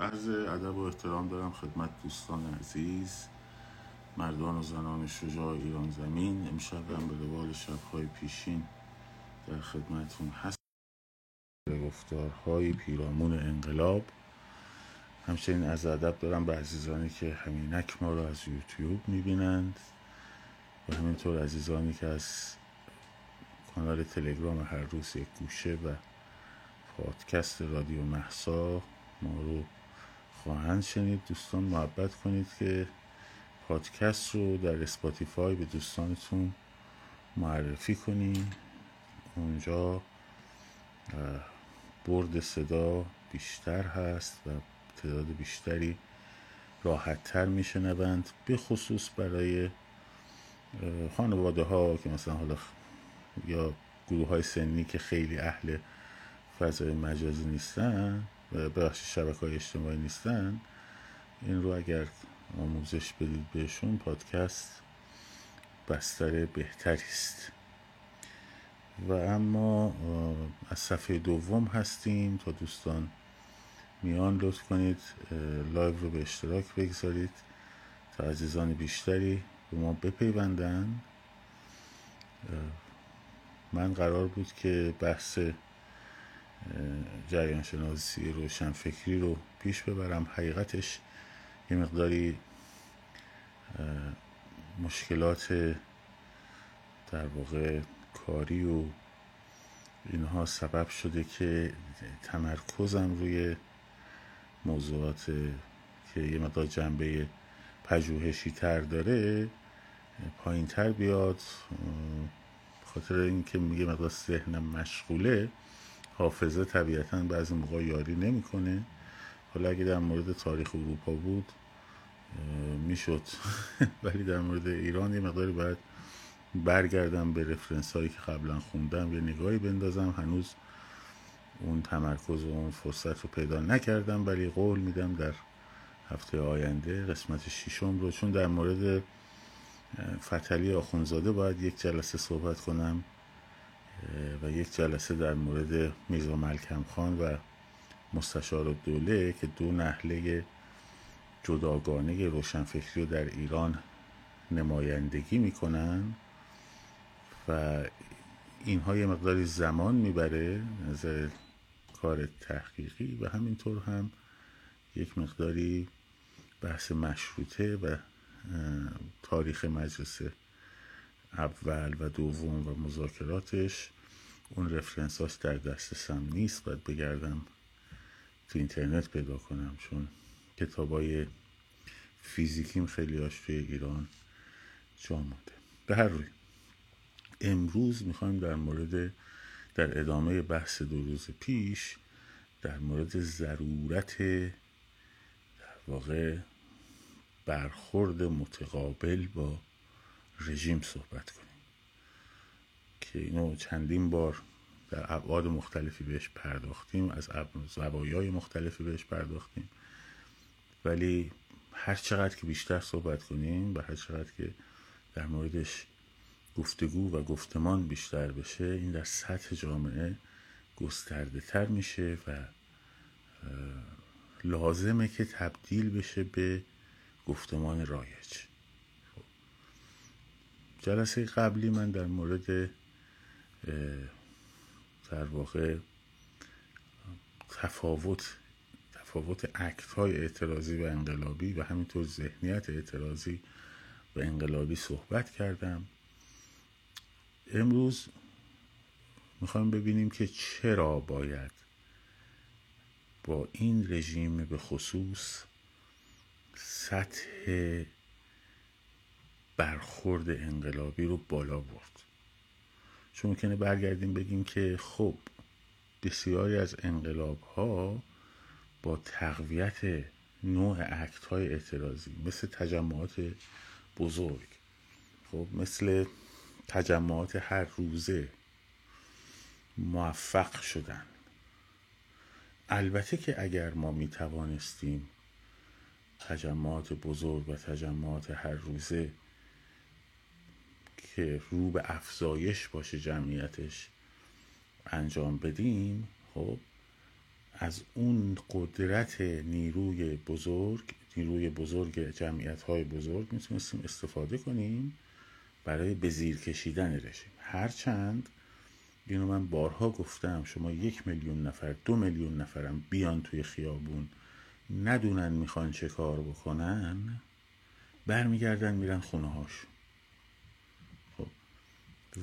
عرض ادب و احترام دارم خدمت دوستان عزیز مردان و زنان شجاع ایران زمین. امشب هم به روال شبهای پیشین در خدمتون هست. گفتارهای پیرامون انقلاب. همچنین از ادب دارم به عزیزانی که همینک ما رو از یوتیوب می‌بینند و همینطور عزیزانی که از کانال تلگرام هر روز یک گوشه و پادکست رادیو محسا ما رو خواهند شنید. دوستان محبت کنید که پادکست رو در اسپاتیفای به دوستانتون معرفی کنید اونجا برد صدا بیشتر هست و تعداد بیشتری راحتتر میشنوند به خصوص برای خانواده ها که مثلا حالا یا گروه های سنی که خیلی اهل فضای مجازی نیستن. بخش شبکه های اجتماعی نیستن. این رو اگر آموزش بدید بهشون پادکست بستر بهتری است. و اما از صفحه دوم هستیم. تا دوستان میان لطف کنید live رو به اشتراک بگذارید. تا عزیزان بیشتری به ما بپیوندن. من قرار بود که بحث جریان شناسی روشنفکری رو پیش ببرم. حقیقتش یه مقداری مشکلات در واقع کاری و اینها سبب شده که تمرکزم روی موضوعات که یه مقدار جنبه پژوهشی تر داره پایین تر بیاد خاطر اینکه میگه مقدار ذهنم مشغوله. حافظه طبیعتا بعضی موقع یاری نمی‌کنه. حالا اگه در مورد تاریخ اروپا بود می‌شد. ولی در مورد ایران یه مقداری باید برگردم به رفرنس هایی که قبلا خوندم. یه نگاهی بندازم. هنوز اون تمرکز و اون فرصت رو پیدا نکردم ولی قول میدم در هفته آینده قسمت ششم رو چون در مورد فتلی آخونزاده باید یک جلسه صحبت کنم. و یک جلسه در مورد میرزا ملکم خان و مستشار دوله که دو نحله جداگانه روشنفکری رو در ایران نمایندگی می‌کنن و اینها یه مقداری زمان می‌بره از کار تحقیقی و همینطور هم یک مقداری بحث مشروطه و تاریخ مجلس اول و دوم و مذاکراتش. اون رفرنساش در دسترسم نیست باید بگردم تو اینترنت پیدا کنم چون کتابای فیزیکیم خیلی هاش توی ایران جا مونده. به هر روی امروز می‌خوایم در مورد در ادامه بحث دو روز پیش در مورد ضرورت در واقع برخورد متقابل با رژیم صحبت کنیم که اینو چندین بار در ابعاد مختلفی بهش پرداختیم از زوایای مختلفی بهش پرداختیم ولی هر چقدر که بیشتر صحبت کنیم و هر چقدر که در موردش گفتگو و گفتمان بیشتر بشه این در سطح جامعه گسترده تر میشه و لازمه که تبدیل بشه به گفتمان رایج. جلسه قبلی من در مورد در واقع تفاوت تفاوت اکت های اعتراضی و انقلابی و همینطور ذهنیت اعتراضی و انقلابی صحبت کردم. امروز می‌خوایم ببینیم که چرا باید با این رژیم به خصوص سطح برخورد انقلابی رو بالا برد. چون ممکنه برگردیم بگیم که خب بسیاری از انقلاب ها با تقویت نوع اکت های اعتراضی مثل تجمعات بزرگ خب مثل تجمعات هر روزه موفق شدن. البته که اگر ما می توانستیم تجمعات بزرگ و تجمعات هر روزه که رو به افزایش باشه جمعیتش انجام بدیم خب از اون قدرت نیروی بزرگ نیروی بزرگ جمعیت های بزرگ می‌تونستیم استفاده کنیم برای به زیر کشیدن رژیم. هرچند اینو من بارها گفتم شما یک میلیون نفر دو میلیون نفرم بیان توی خیابون ندونن می‌خوان چه کار بکنن برمیگردن میرن خونه هاشون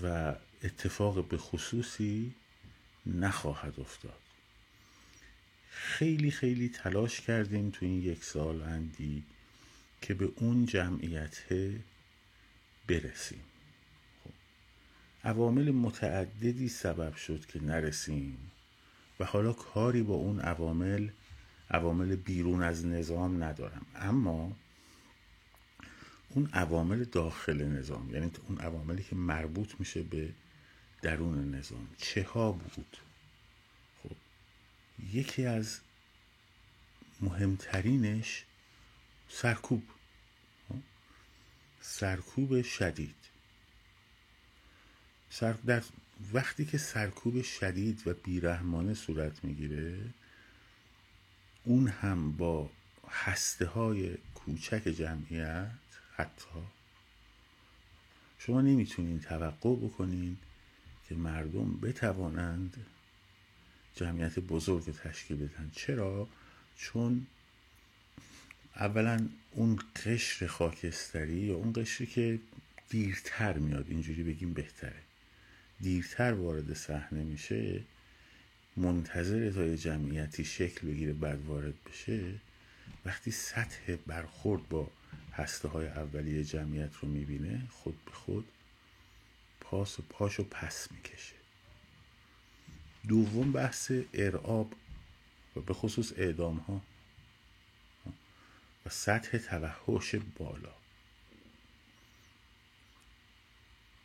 و اتفاق به خصوصی نخواهد افتاد خیلی خیلی تلاش کردیم تو این یک سال اندی که به اون جمعیت برسیم خب. عوامل متعددی سبب شد که نرسیم و حالا کاری با اون عوامل عوامل بیرون از نظام ندارم اما اون عوامل داخل نظام یعنی اون عواملی که مربوط میشه به درون نظام. چه ها بود؟ خب یکی از مهمترینش سرکوب. خب؟ سرکوب شدید. سر... در وقتی که سرکوب شدید و بیرحمانه صورت می‌گیره اون هم با هسته های کوچک جمعیت حتی. شما نمی‌تونین توقع بکنین که مردم بتوانند جمعیت بزرگ تشکیل بدن. چرا؟ چون اولا اون قشر خاکستری یا اون قشری که دیرتر میاد اینجوری بگیم بهتره. دیرتر وارد صحنه میشه منتظر تا یه جمعیتی شکل بگیره بعد وارد بشه وقتی سطح برخورد با هسته های اولیه جمعیت رو می‌بینه خود به خود پاس و پاشو پس می‌کشه. دوم بحث ارعاب و به خصوص اعدام ها و سطح توحش بالا.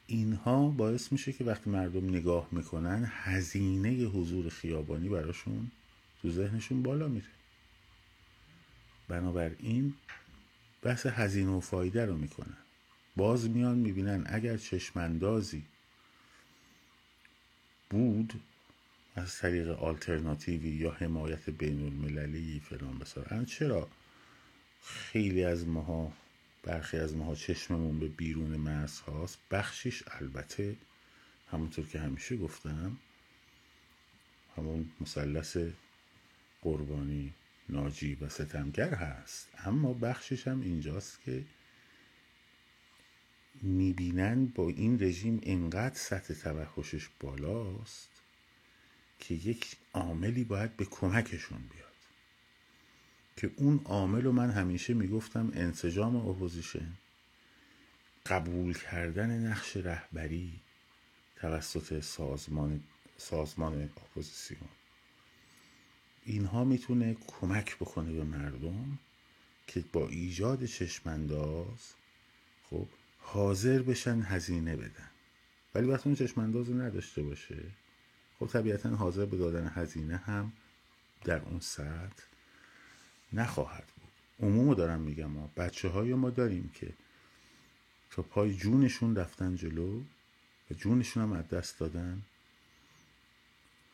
اینها باعث میشه که وقتی مردم نگاه می‌کنن هزینه حضور خیابانی براشون تو ذهنشون بالا میره. بنابراین بحث هزینه و فایده رو می‌کنن. باز میان می‌بینن اگر چشماندازی بود از طریق آلترناتیوی یا حمایت بین المللی فلان بسار چرا خیلی از ماها برخی از ماها چشممون به بیرون مرز هاست؟ بخشیش البته همونطور که همیشه گفتم همون مثلث قربانی ناجی و ستمگر هست. اما بخشش هم اینجاست که می‌بینن با این رژیم انقدر سطح توحشش بالاست که یک عاملی باید به کمکشون بیاد. که اون عامل رو من همیشه می‌گفتم انسجام اپوزیسیون قبول کردن نقش رهبری توسط سازمان سازمان اپوزیسیون. اینها می‌تونه کمک بکنه به مردم که با ایجاد چشمانداز خب حاضر بشن هزینه بدن. ولی وقتی اون چشمانداز رو نداشته باشه خب طبیعتا حاضر به دادن هزینه هم در اون سطح نخواهد بود. عمومو دارم میگم ما بچه های ما داریم که تا پای جونشون رفتن جلو و جونشون هم از دست دادن.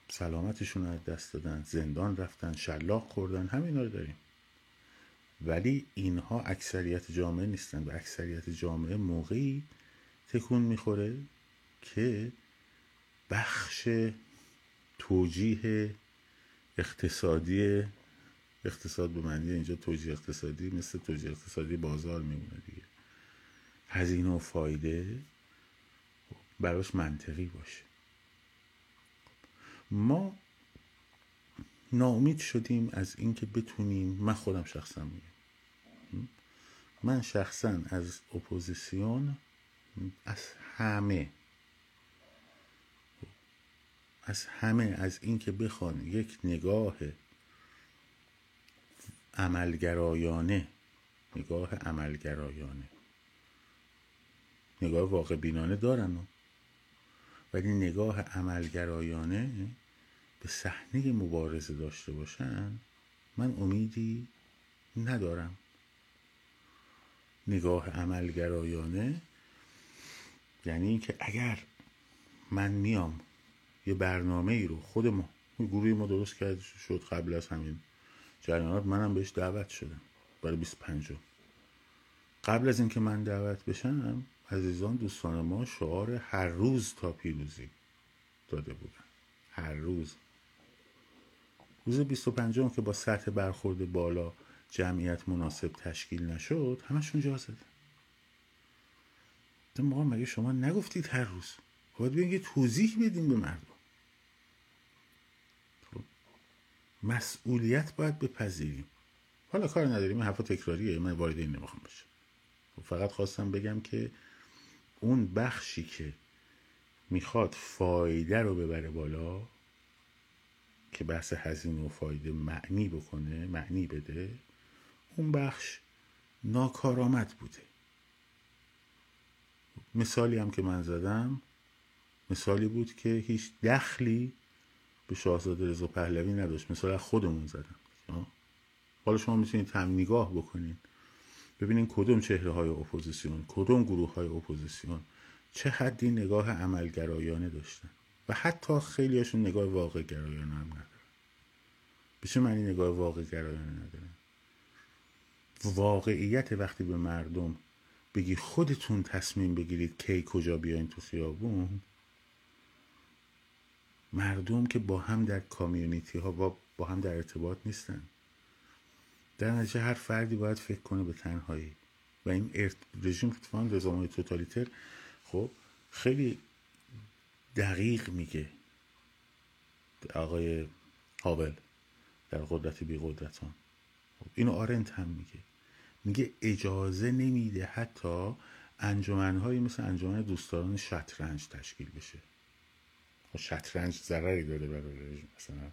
سلامتشون رو دست دادن زندان رفتن شلاق خوردن همینا رو داریم. ولی اینها اکثریت جامعه نیستن و اکثریت جامعه موقعی تکون می‌خوره که بخش توجیه اقتصادی اقتصاد به معنی اینجا توجیه اقتصادی مثل توجیه اقتصادی بازار میمونه دیگه. هزینه و فایده براش منطقی باشه. ما ناامید شدیم از اینکه بتونیم من خودم شخصا میگم من شخصا از اپوزیسیون از همه از همه از اینکه بخوان یک نگاه عملگرایانه نگاه عملگرایانه نگاه واقع بینانه دارن. ولی نگاه عملگرایانه به صحنه مبارزه داشته باشن من امیدی ندارم. نگاه عملگرایانه یعنی اینکه اگر من میام یه برنامه ای رو خود ما گروهی ما درست کرد شد قبل از همین جریانات منم بهش دعوت شدم برای 25 قبل از اینکه من دعوت بشم عزیزان دوستان ما شعار هر روز تا پیروزی داده بودن. هر روز. روز 25 که با سطح برخورد بالا جمعیت مناسب تشکیل نشد همشون جا زدن ما مگه شما نگفتید هر روز؟ باید بگید توضیح بدیم به مردم. خب. مسئولیت باید بپذیریم. حالا کار نداریم این حرفا تکراریه من وارد این نمی‌خوام بشم. خب، فقط خواستم بگم که اون بخشی که می‌خواد فایده رو ببره بالا که بحث هزینه و فایده معنی بکنه معنی بده اون بخش ناکارآمد بوده. مثالی هم که من زدم مثالی بود که هیچ دخلی به شاهزاده رضا پهلوی نداشت. مثال از خودمون زدم. حالا شما می‌تونید هم نگاه بکنید ببینید کدوم چهره های اپوزیسیون کدوم گروه های اپوزیسیون چه حدی نگاه عملگرایانه داشتن. و حتی خیلیشون نگاه واقع گرایانه هم ندارن. به چه معنی نگاه واقع گرایانه ندارن. واقعیت وقتی به مردم بگی خودتون تصمیم بگیرید کی کجا بیاین تو خیابون مردم که با هم در community ها با, با هم در ارتباط نیستن. در نتیجه هر فردی باید فکر کنه به تنهایی. و این رژیم اتفاقا رزامای توتالیتر خب خیلی دقیق میگه. آقای هاول در قدرت بی قدرتان. خب اینو آرنت هم میگه. میگه اجازه نمیده حتی انجمنهایی مثل انجمن دوستداران شطرنج تشکیل بشه. خب شطرنج ضرری داره برای مثلا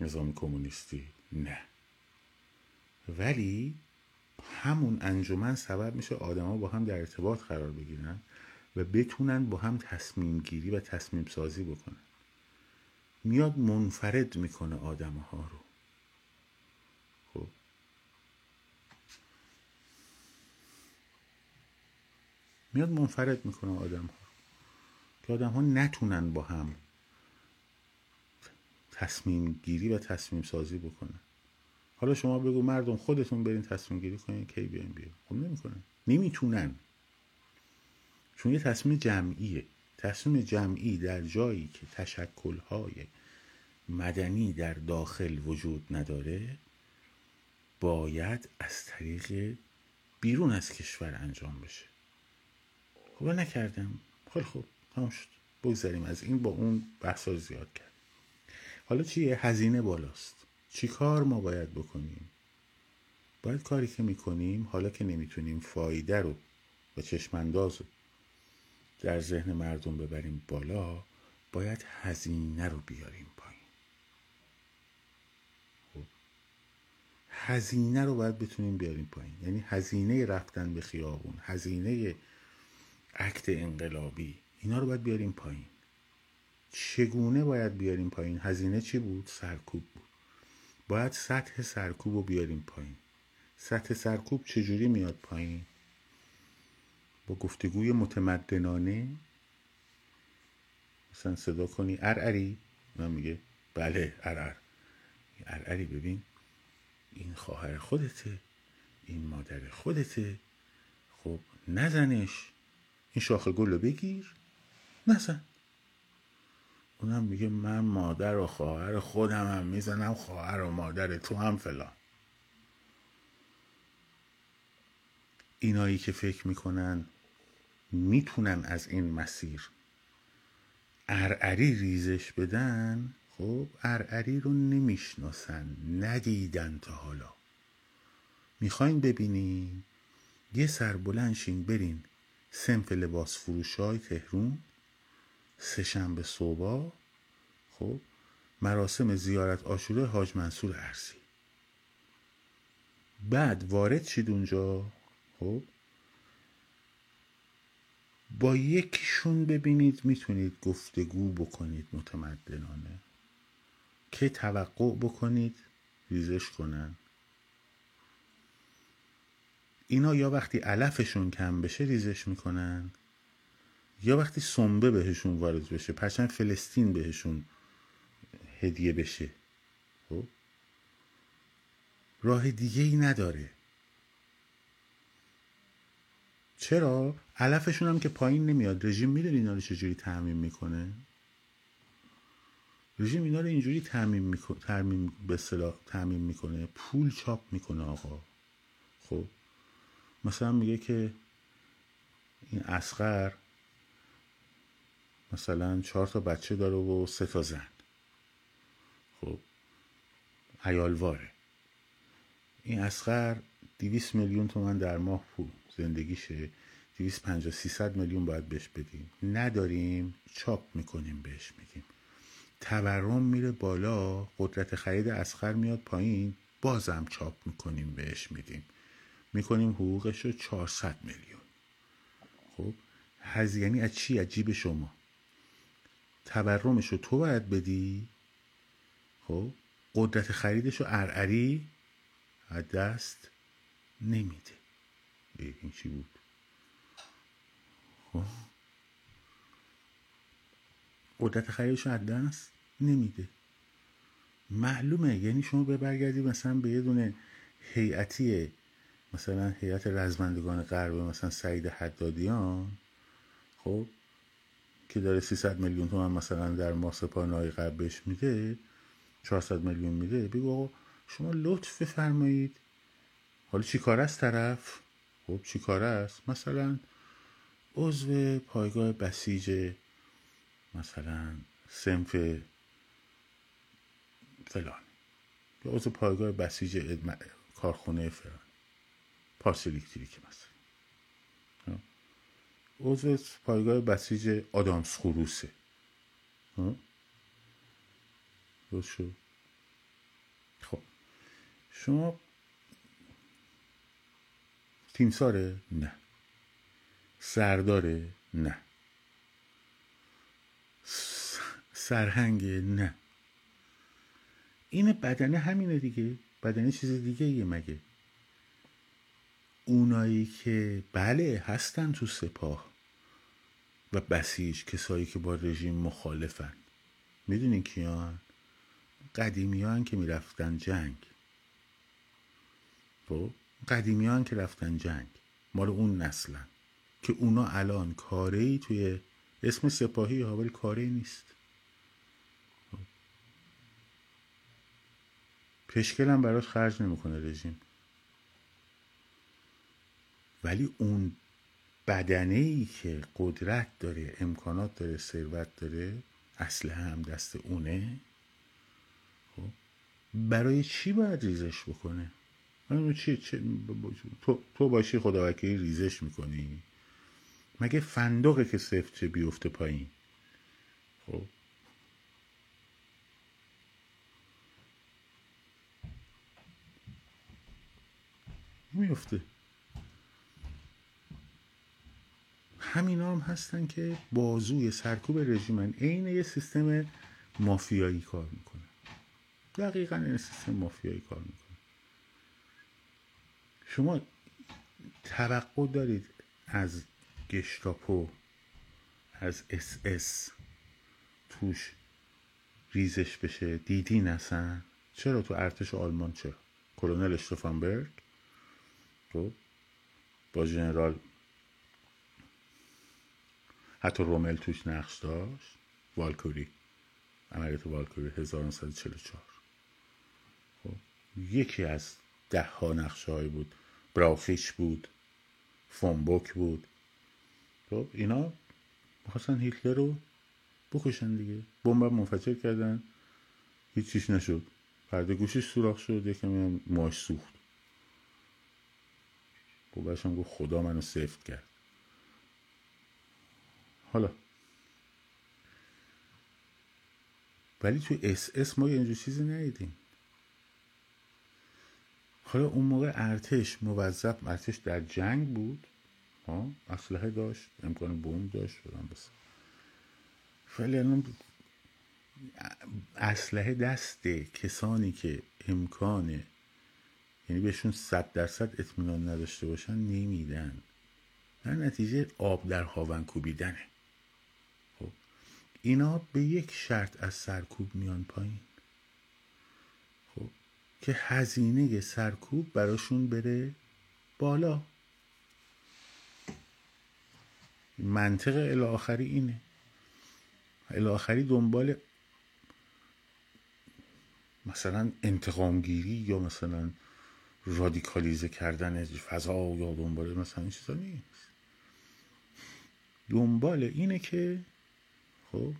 نظام کمونیستی. نه. ولی همون انجمن سبب میشه آدما با هم در ارتباط قرار بگیرن. و بتونن با هم تصمیم گیری و تصمیم سازی بکنن. میاد منفرد می‌کنه آدم ها رو. خب. میاد منفرد می‌کنه آدم ها که آدم ها نتونن با هم تصمیم گیری و تصمیم سازی بکنن. حالا شما بگو مردم خودتون برین تصمیم گیری کنین کی بیاین بیاین خب نمی‌کنن. نمی‌تونن. چون یه تصمیم جمعیه. تصمیم جمعی در جایی که تشکلهای مدنی در داخل وجود نداره باید از طریق بیرون از کشور انجام بشه. خب نکردم. خیلی خوب. تمام شد. بگذاریم از این با اون بحثا زیاد کرد. حالا چیه هزینه بالاست. چی کار ما باید بکنیم؟ باید کاری که می‌کنیم حالا که نمی‌تونیم فایده رو و چشمانداز رو در ذهن مردم ببریم بالا باید هزینه رو بیاریم پایین. خب. هزینه رو باید بتونیم بیاریم پایین. یعنی هزینه رفتن به خیابون هزینه عکت انقلابی اینا رو باید بیاریم پایین. چگونه باید بیاریم پایین؟ هزینه چی بود؟ سرکوب بود. باید سطح سرکوب رو بیاریم پایین. سطح سرکوب چجوری میاد پایین؟ گفتگوی متمدنانه مثلا صدا کنی. ارعری؟ من میگه بله ارعر. ارعری ببین این خواهر خودته این مادر خودته. خب نزنش. این شاخ گل رو بگیر. نزن. اونم میگه من مادر و خواهر خودم هم می‌زنم خواهر و مادر تو هم فلان. اینایی که فکر می‌کنن می‌تونن از این مسیر ارعری ریزش بدن خب ارعری رو نمی‌شناسن ندیدن تا حالا. می‌خواین ببینین؟ یه سر بلنشین برین سنف لباس فروش های تهرون سهشنبه صبح خب مراسم زیارت آشوره حاج منصور ارسی. بعد وارد شید اونجا خب با یکیشون ببینید می‌تونید گفتگو بکنید متمدنانه. که توقع بکنید ریزش کنن. اینا یا وقتی علفشون کم بشه ریزش می‌کنن. یا وقتی سنبه بهشون وارد بشه پرچم فلسطین بهشون هدیه بشه. خب؟ راه دیگه ای نداره. چرا؟ علفشون هم که پایین نمیاد. رژیم می‌دونی اینا رو چجوری تعمین می‌کنه؟ رژیم اینا رو اینجوری تعمین می‌کنه تعمین به اصطلاح تعمین می‌کنه. پول چاپ می‌کنه آقا. خب؟ مثلا میگه که این اسقر مثلا چهار تا بچه داره و سه تا زن. خب؟ ایالواره این اسقر دیویس میلیون تومن در ماه پول. زندگیشه. دیویس پنجا سیصد میلیون باید بهش بدیم. نداریم چاپ می‌کنیم بهش میگیم. تورم میره بالا قدرت خرید اسخر میاد پایین بازم چاپ می‌کنیم بهش میدیم. می‌کنیم حقوقش رو 400 میلیون. خب هز یعنی از چی؟ از شما. تورمش رو تو باید بدی. خب قدرت خریدش رو ارعری از دست نمیده. این چی بود؟ خب. قدرت خریدش از دست نمیده. معلومه. یعنی شما به برگردی مثلا به یه دونه هیئتی مثلا هیئت رزمندگان غرب مثلا سعید حدادیان خب که داره 300 میلیون تومن مثلا در ماه سپاه غرب بهش میده 400 میلیون میده. بگو شما لطف بفرمایید. حالا چی کار است طرف؟ خب چی کار است؟ مثلا عضو پایگاه بسیج مثلا سنف فلان. یا عضو پایگاه بسیج کارخونه فلان. پارس الکتریکی مثلا. عضو پایگاه بسیج آدامس خروسه. شد؟ خب. شما تیمساره؟ نه. سرداره؟ نه. سرهنگ نه. این بدنه همینه دیگه. بدنه چیز دیگه یه مگه. اونایی که بله هستن تو سپاه. و بسیج کسایی که با رژیم مخالفن. می‌دونین کیان؟ قدیمیان که می‌رفتن جنگ. خب؟ قدیمیان که رفتن جنگ مال اون نسلن که اونا الان کاره ای توی اسم سپاهی ها ولی کاره نیست. پشکل هم براش خرج نمی‌کنه رژیم. ولی اون بدنه ای که قدرت داره امکانات داره ثروت داره اسلحه هم دست اونه خب برای چی باید ریزش بکنه؟ چی تو, تو باشی خداوکیلی ریزش می‌کنی. مگه فندقه که سفت چه بیفته پایین؟ خب. میفته همینا هم هستن که بازوی سرکوب رژیمن عین یه سیستم مافیایی کار می‌کنه. دقیقا این سیستم مافیایی کار می‌کنه. شما توقع دارید از گشتاپو از اس اس توش ریزش بشه؟ دیدی نسن چرا تو ارتش آلمان چرا کلونل اشتفانبرگ خب با جنرال حتی رومل توش نقش داشت؟ والکوری عملیات والکوری 1944 خب یکی از ده ها نقشه بود. براخیش بود. فونبوک بود. خب اینا می‌خواستن هیتلر رو بکشن دیگه. بمب منفجر کردن. هیچیش نشد. پرده گوشش سوراخ شد. یکم موهاش سوخت. باباش هم گفت خدا منو حفظ کرد. حالا. ولی تو اس اس ما اینجور چیزی ندیدیم. حالا اون موقع ارتش موظف ارتش در جنگ بود؟ ها؟ اسلحه داشت امکان بوم داشت شدن بس. ولی الان اسلحه دست کسانی که امکان یعنی بهشون صد درصد اطمینان نداشته باشن نمیدن. در نتیجه آب در هاون کوبیدنه. خب اینا به یک شرط از سرکوب میان پایین. که هزینه سرکوب براشون بره بالا. منطق الاخری اینه. الاخری دنبال مثلا انتقامگیری یا مثلا رادیکالیزه کردن فضا یا دنبال مثلا این چیزا نیست. دنبال اینه که خب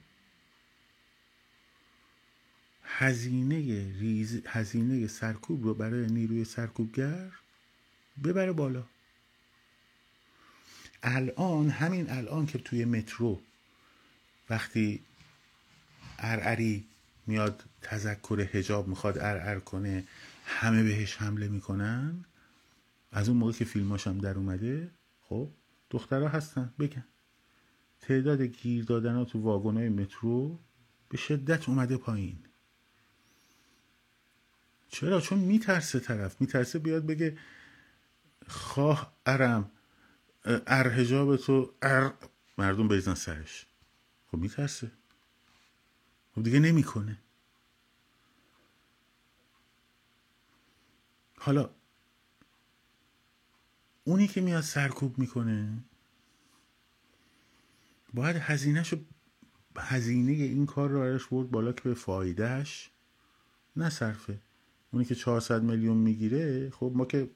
هزینه ریز هزینه سرکوب رو برای نیروی سرکوبگر ببره بالا. الان همین الان که توی مترو وقتی ارعری میاد تذکر هجاب می‌خواد ارعر کنه همه بهش حمله می‌کنن. از اون موقع که فیلماش هم در اومده خب دخترها هستن بگن. تعداد گیر دادن ها تو واگن های مترو به شدت اومده پایین. چرا؟ چون میترسه طرف. میترسه بیاد بگه خواه ارم ارهجاب تو ار مردم بریزن سرش. خب میترسه. خب دیگه نمی‌کنه. حالا اونی که میاد سرکوب می‌کنه باید هزینهشو هزینه این کار رو برد بالا که به فایدهش نصرفه اونی که 400 میلیون می‌گیره خب ما که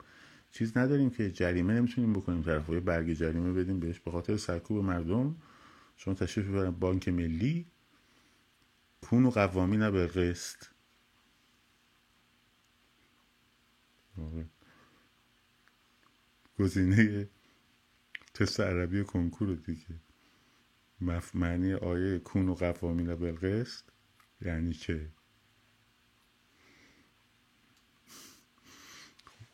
چیز نداریم که جریمه نمی‌تونیم بکنیم. طرف یه برگ جریمه بدیم بهش. به خاطر سرکوب مردم شما تشریف ببرن بانک ملی. کون و قوامی نه به قسط. گزینه تست عربی کنکور دیگه. معنی آیه کون و قوامین بالقسط یعنی چه؟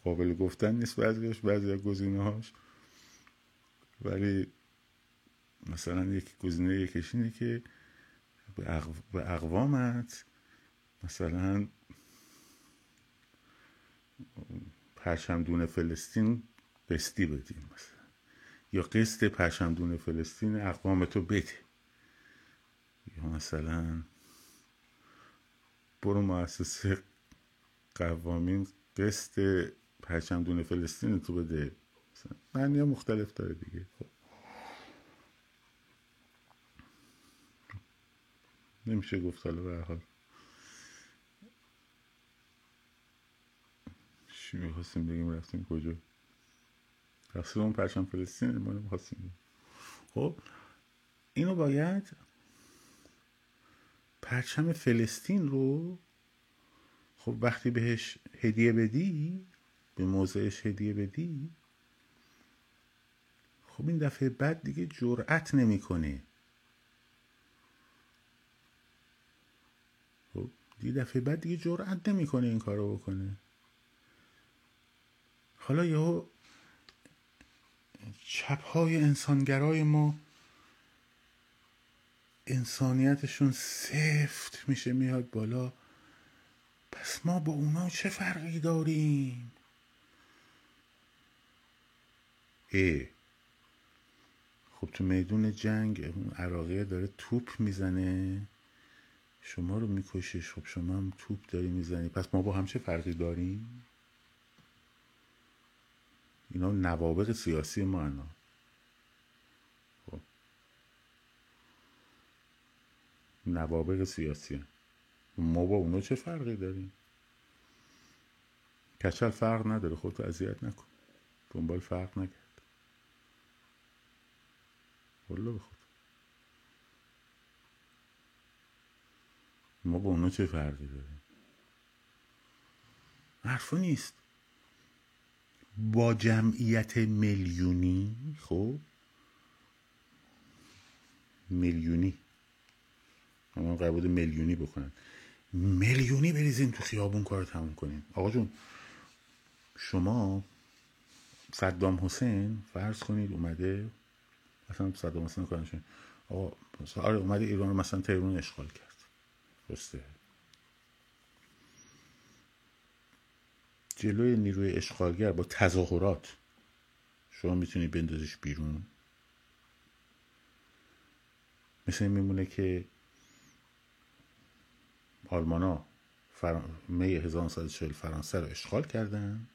قابل گفتن نیست بعضیش بعضی از گزینه هاش ولی مثلا یک گزینه یکیش اینه که به اقوامت مثلا پرشمدون فلسطین قسطی بدیم مثلا. یا قسط پرشمدون فلسطین اقوام تو بده. یا مثلا برو مؤسسه قوامین قسط پرچمدون فلسطین تو بده. معنی مختلف داره دیگه. خب. نمیشه گفت حالا به حال. چی می‌خواستیم بگیم؟ رفتیم کجا؟ رفتیم اون پرچم فلسطین ما نمی‌خواستیم. خب اینو باید پرچم فلسطین رو خب وقتی بهش هدیه بدی به موضعش هدیه بدی؟ خب این دفعه بعد دیگه جرأت نمی‌کنه. خب دیگه دفعه بعد دیگه جرأت نمی‌کنه این کارو بکنه. حالا یهو چپ های انسانگرای ما انسانیتشون سفت میشه میاد بالا. پس ما با اونا چه فرقی داریم؟ ای. خب تو میدون جنگ اون عراقیه داره توپ می‌زنه. شما رو میکشش. خب شما هم توپ داری می‌زنی. پس ما با هم چه فرقی داریم؟ اینا نوابق سیاسی ما انا خب. نوابق سیاسی. ما با اونا چه فرقی داریم؟ کچل فرق نداره. خودتو اذیت نکن. دنبال فرق نکن. والا بخود. ما با اونا چه فرقی داریم؟ حرفا نیست. با جمعیت میلیونی خب؟ میلیونی. اما قرار میلیونی بکنن میلیونی بریزین تو خیابون کار تموم کنیم آقا جون شما صدام حسین فرض کنید اومده مثلا صدام حسین کنشون آقا آره اومده ایران مثلا تهران اشغال کرد. درسته. جلوی نیروی اشغالگر با تظاهرات شما می‌تونی بندازش بیرون. مثل این میمونه که آلمانا فر... می 1940 فرانسه رو اشغال کردن.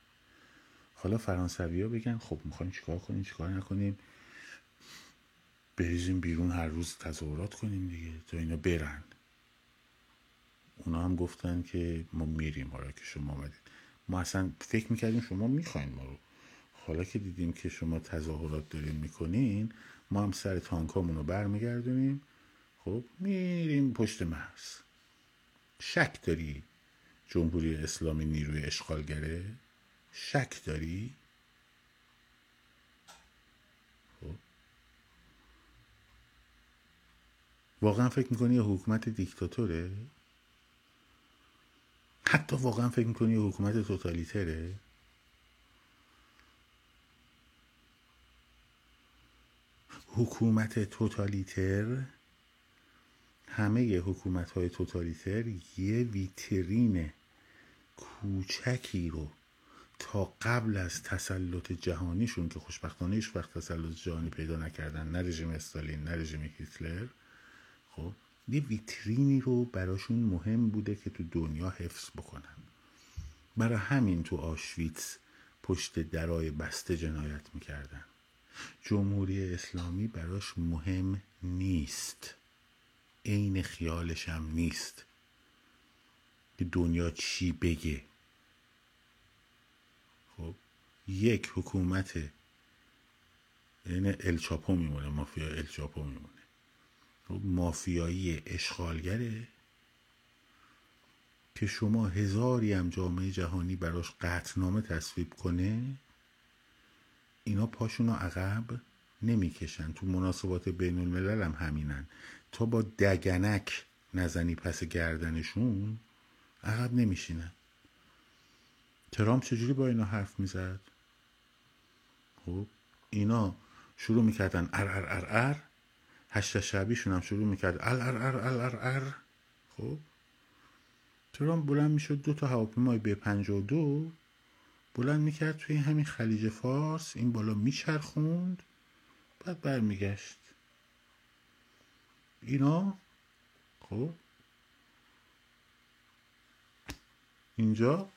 حالا فرانسوی ها بگن خب می‌خوایم چیکار کنیم چیکار نکنیم؟ بریزیم بیرون هر روز تظاهرات کنیم دیگه تا اینا برن. اونا هم گفتن که ما میریم حالا که شما آمدید ما اصلا فکر می‌کردیم شما می‌خواین ما رو. حالا که دیدیم که شما تظاهرات دارین می‌کنین ما هم سر تانکامون رو برمیگردونیم. خب میریم پشت مرز شک داری جمهوری اسلامی نیروی اشغالگره؟ شک داری؟ واقعا فکر می‌کنی یه حکومت دیکتاتوره؟ حتی واقعا فکر می‌کنی حکومت توتالیتره؟ حکومت توتالیتر؟ همه حکومت های توتالیتر یه ویترین کوچکی رو تا قبل از تسلط جهانیشون که خوشبختانه هیچ وقت تسلط جهانی پیدا نکردن نه رژیم استالین نه رژیم هیتلر خب یه ویترینی رو براشون مهم بوده که تو دنیا حفظ بکنن. برای همین تو آشویتس پشت درای بسته جنایت می‌کردن. جمهوری اسلامی براش مهم نیست. عین خیالش هم نیست. که دنیا چی بگه. خب یک حکومت یعنی الچاپو میمونه مافیا الچاپو میمونه. مافیایی اشغالگره که شما هزاری هم جامعه جهانی براش قطنامه تصویب کنه اینا پاشون عقب نمی‌کشن. تو مناسبات بین الملل هم همینن. تا با دگنک نزنی پس گردنشون عقب نمیشینن. ترامپ چجوری با اینا حرف می‌زد؟ خب اینا شروع می‌کردن ار ار ار ار هشت شبیشون هم شروع می‌کرد. ال ار ار ال ار ار. خب. ترامپ بلند می‌شد دو تا هواپیمای ب 52 بلند می‌کرد توی همین خلیج فارس این بالا میچرخوند بعد برمیگشت. اینا؟ خب. اینجا؟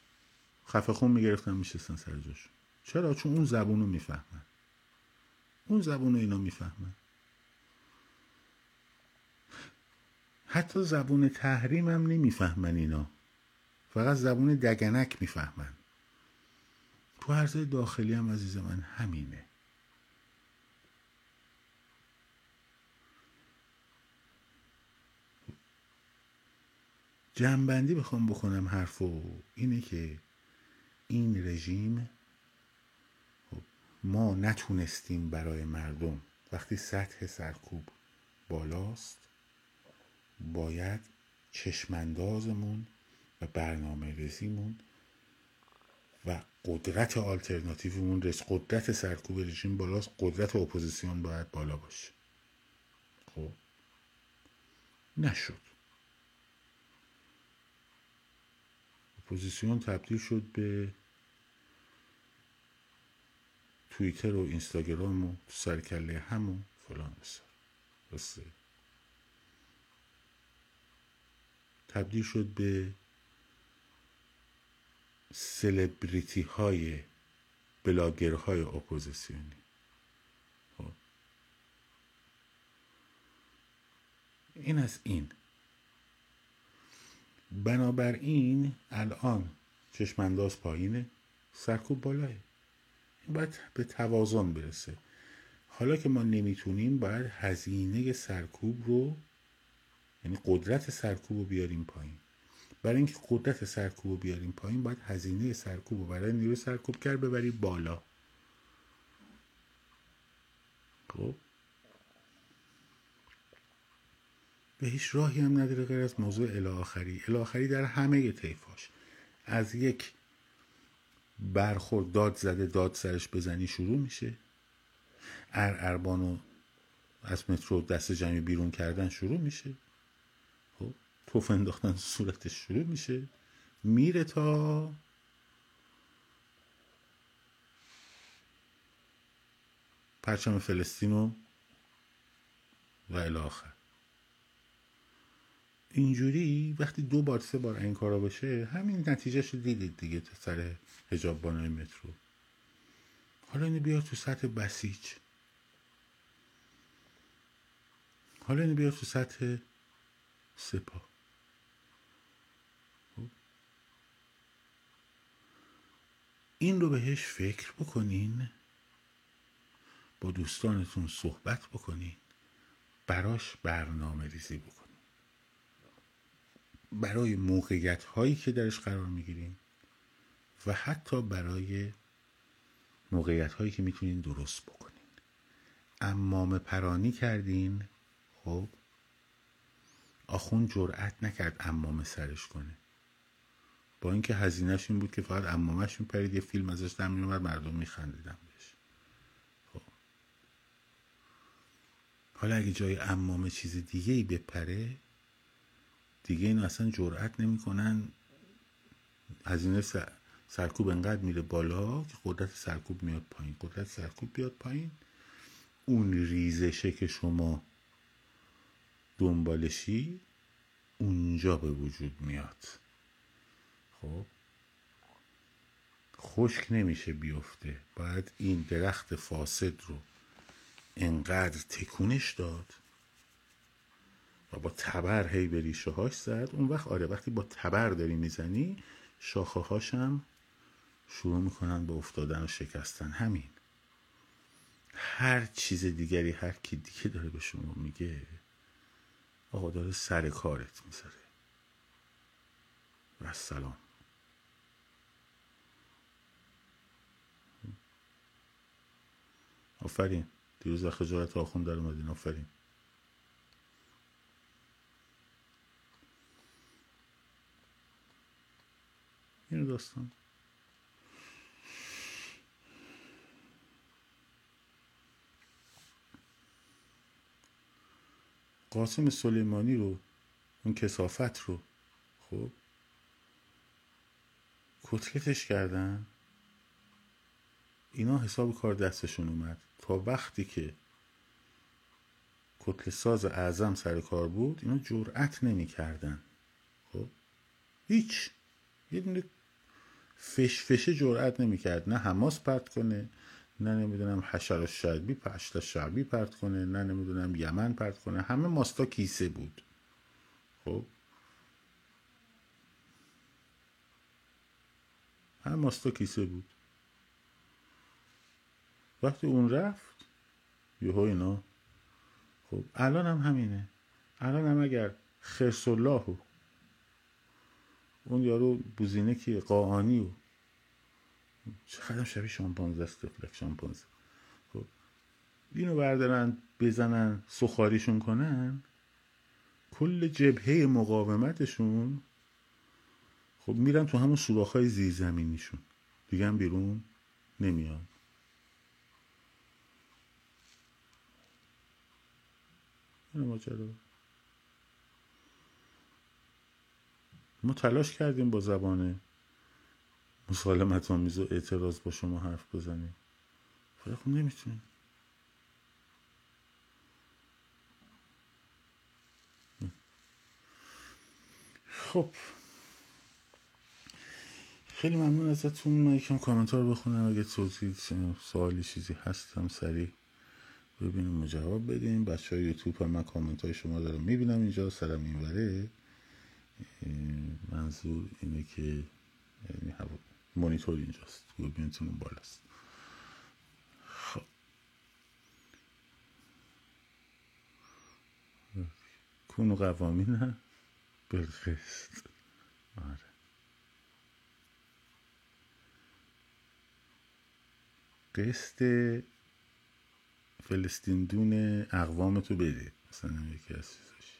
خفه خون می‌گرفتن میشستن سر جاش چرا؟ چون اون زبون رو می‌فهمن. اون زبون رو اینا می‌فهمن. حتی زبون تحریم هم نمی‌فهمن اینا. فقط زبون دگنک می‌فهمن. تو عرضه داخلی هم عزیز من همینه. جنبندی بخوام بکنم حرفو اینه که این رژیم خب، ما نتونستیم برای مردم وقتی سطح سرکوب بالاست باید چشماندازمون و برنامه ریزیمون و قدرت آلترناتیومون رس قدرت سرکوب رژیم بالاست قدرت اپوزیسیون باید بالا باشه. خب؟ نشد. اپوزیسیون تبدیل شد به توییتر و اینستاگرام و سر و کله هم و فلان و بیسار تبدیل شد به سلبریتی های بلاگرهای اپوزیسیونی. خب. این از این. بنابراین الان چشمانداز پایینه سرکوب بالاه باید به توازن برسه. حالا که ما نمی‌تونیم باید هزینه سرکوب رو یعنی قدرت سرکوب رو بیاریم پایین. برای اینکه قدرت سرکوب رو بیاریم پایین باید هزینه سرکوب رو برای نیروی سرکوب کرد ببری بالا. خب؟ به هیچ راهی هم نداره غیر از موضوع الاخری الاخری در همه طیفاش. از یک برخورد داد زده داد سرش بزنی شروع میشه. ار اربانو از مترو دست جمعی بیرون کردن شروع میشه. توف انداختن صورتش شروع میشه. میره تا پرچم فلسطین و الاخر اینجوری وقتی دو بار سه بار این کارا بشه همین نتیجهش رو دیدید دیگه تا سر هجاب بانای مترو. حالا اینو بیار تو سطح بسیج. حالا اینو بیار تو سطح سپاه. این رو بهش فکر بکنین. با دوستانتون صحبت بکنین. براش برنامه ریزی بکنین. برای موقعیت هایی که درش قرار می‌گیرین و حتی برای موقعیت هایی که می‌تونین درست بکنین. امام پرانی کردین خب؟ آخون جرأت نکرد امام سرش کنه. با اینکه هزینهش این بود که فقط امامش میپرید یه فیلم ازش در میومد مردم میخندیدن بهش. خب. حالا اگه جای امام چیز دیگه ای بپره دیگه این اصلا جرأت نمی‌کنن. هزینه سرکوب انقدر میره بالا که قدرت سرکوب میاد پایین. قدرت سرکوب بیاد پایین. اون ریزشه که شما دنبالشی اونجا به وجود میاد. خب. خشک نمیشه بیفته. باید این درخت فاسد رو انقدر تکونش داد و با تبر هی به ریشه هاش زد. اون وقت آره وقتی با تبر داری می‌زنی شاخه هاشم شروع می‌کنن به افتادن و شکستن. همین. هر چیز دیگری هر کی دیگه داره به شما میگه آقا داره سر کارت می‌ذاره. و سلام. آفرین. دیروز خجالت آخون در اومدین. آفرین. این داستان. قاسم سلیمانی رو اون کسافت رو خب کتلتش کردن؟ اینا حساب کار دستشون اومد. تا وقتی که کتل ساز اعظم سر کار بود اینا جرأت نمی کردن خب؟ هیچ. یه دونه فش فشه جرأت نمی کرد نه حماس پرت کنه نه نمی‌دونم حشر شعبی پشت شعبی پرت کنه نه نمی‌دونم یمن پرت کنه. همه ماستا کیسه بود. خب؟ همه ماستا کیسه بود. وقتی اون رفت یهو اینا. خب الان هم همینه. الان هم اگر خرس الله و اون یارو بوزینه که قاعانی و چقدر شبیه شامپانزه است تفلک شامپانزه. خب اینو بردارن بزنن سخاریشون کنن. کل جبهه مقاومتشون خب میرن تو همون سوراخ‌های زیرزمینیشون. دیگه هم بیرون نمیان. ماجرا ما تلاش کردیم با زبان مسالمت آمیز و اعتراض با شما حرف بزنیم. ولی خب نمی‌تونیم. خب. خیلی ممنون ازتون. من یکم کامنت بخونم. اگه توضیح سوالی چیزی هستم سریع ببینیم و جواب بدیم. بچه های یوتیوب هم من کامنت های شما دارم می‌بینم اینجا سرم اینوره منظور اینه که یعنی مانیتور اینجاست. دوربینتون اون بالاست. خب. کونو قوامی نه؟ بالقسط آره. قسط فلسطین دون اقوام تو بده. مثلا یکی از چیزاش.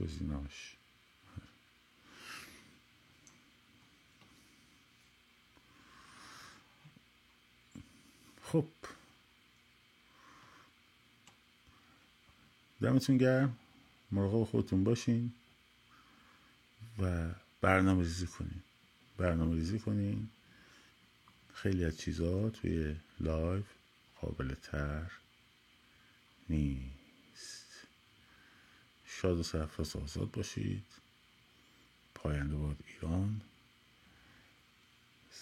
گزیناش خب. دمتون گرم. مراقب خودتون باشین و برنامه ریزی کنین. برنامه ریزی کنین. خیلی از چیزها توی live قابل طرح نیست. شاد و سرفراز آزاد باشید. پاینده باد ایران.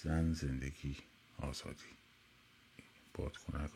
زن زندگی آزادی. بادکنک